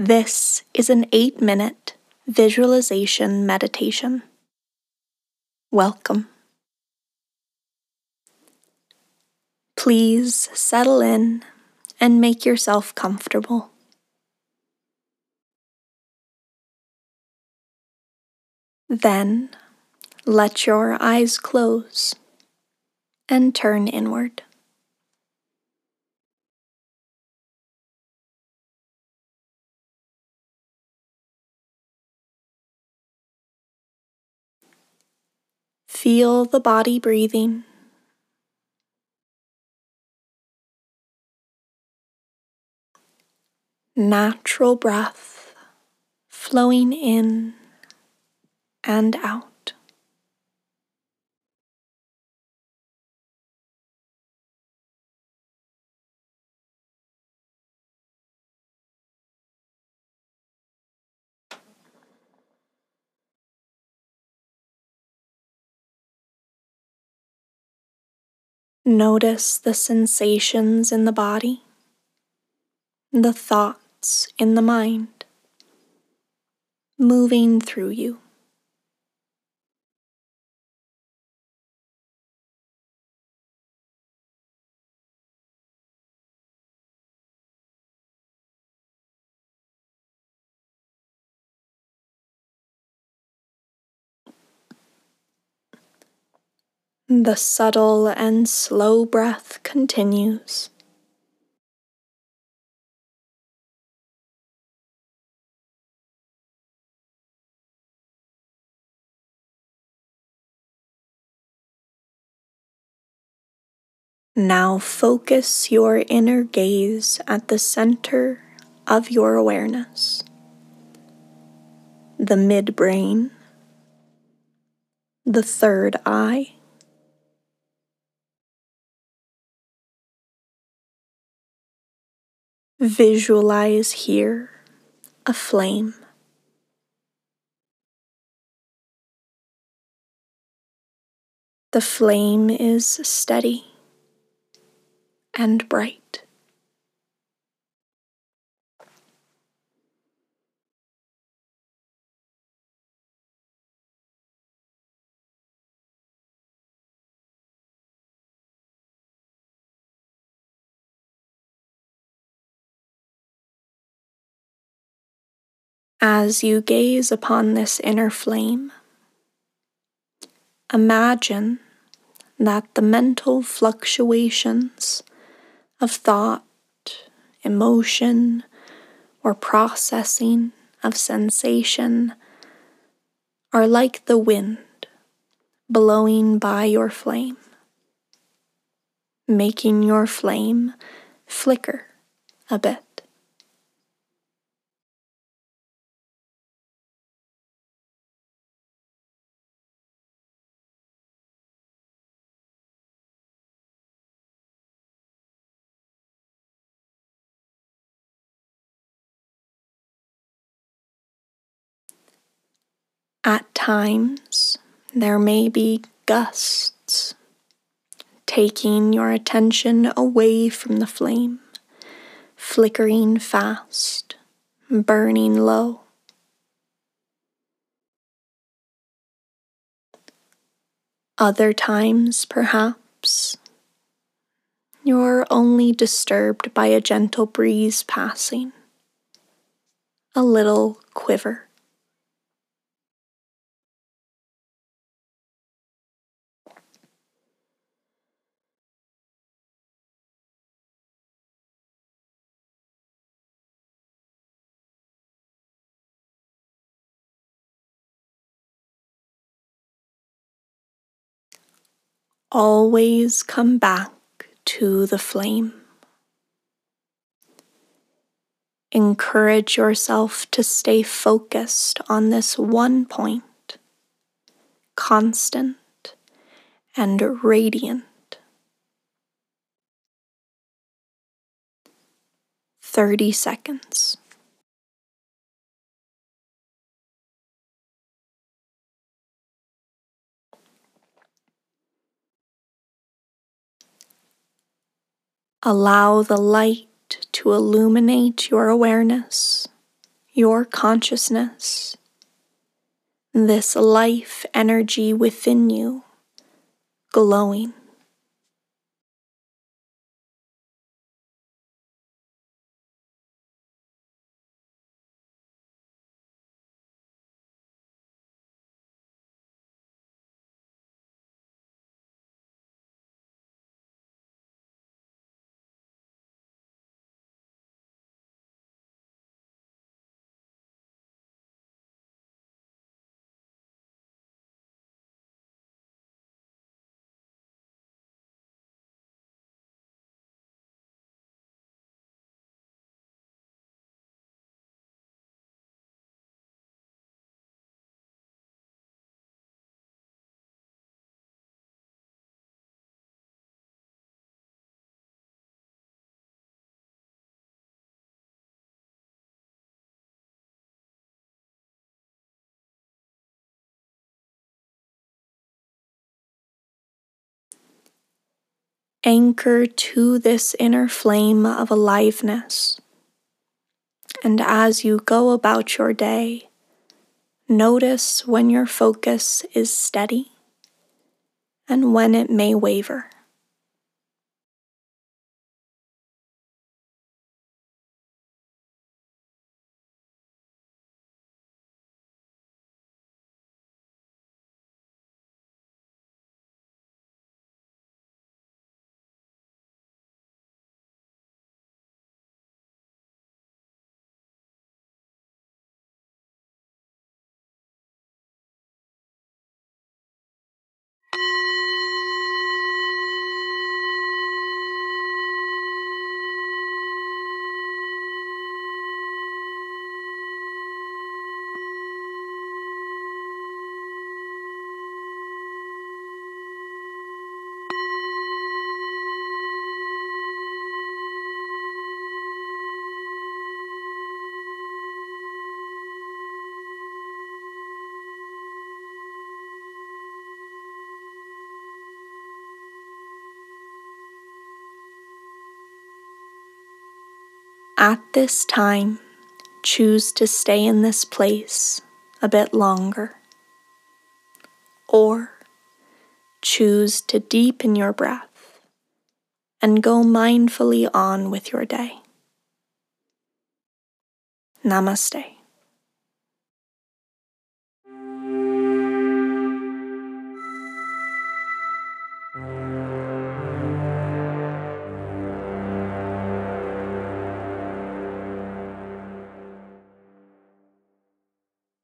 This is an eight minute visualization meditation. Welcome. Please settle in and make yourself comfortable. Then let your eyes close and turn inward. Feel the body breathing. Natural breath flowing in and out. Notice the sensations in the body, the thoughts in the mind, moving through you. The subtle and slow breath continues. Now focus your inner gaze at the center of your awareness, the midbrain, the third eye Visualize here a flame. The flame is steady and bright. As you gaze upon this inner flame, imagine that the mental fluctuations of thought, emotion, or processing of sensation are like the wind blowing by your flame, making your flame flicker a bit. At times, there may be gusts, taking your attention away from the flame, flickering fast, burning low. Other times, perhaps, you're only disturbed by a gentle breeze passing, a little quiver. Always come back to the flame. Encourage yourself to stay focused on this one point, constant and radiant. 30 seconds. Allow the light to illuminate your awareness your consciousness, this life energy within you glowing. Anchor to this inner flame of aliveness. And as you go about your day, notice when your focus is steady and when it may waver. At this time, choose to stay in this place a bit longer. Or choose to deepen your breath and go mindfully on with your day. Namaste.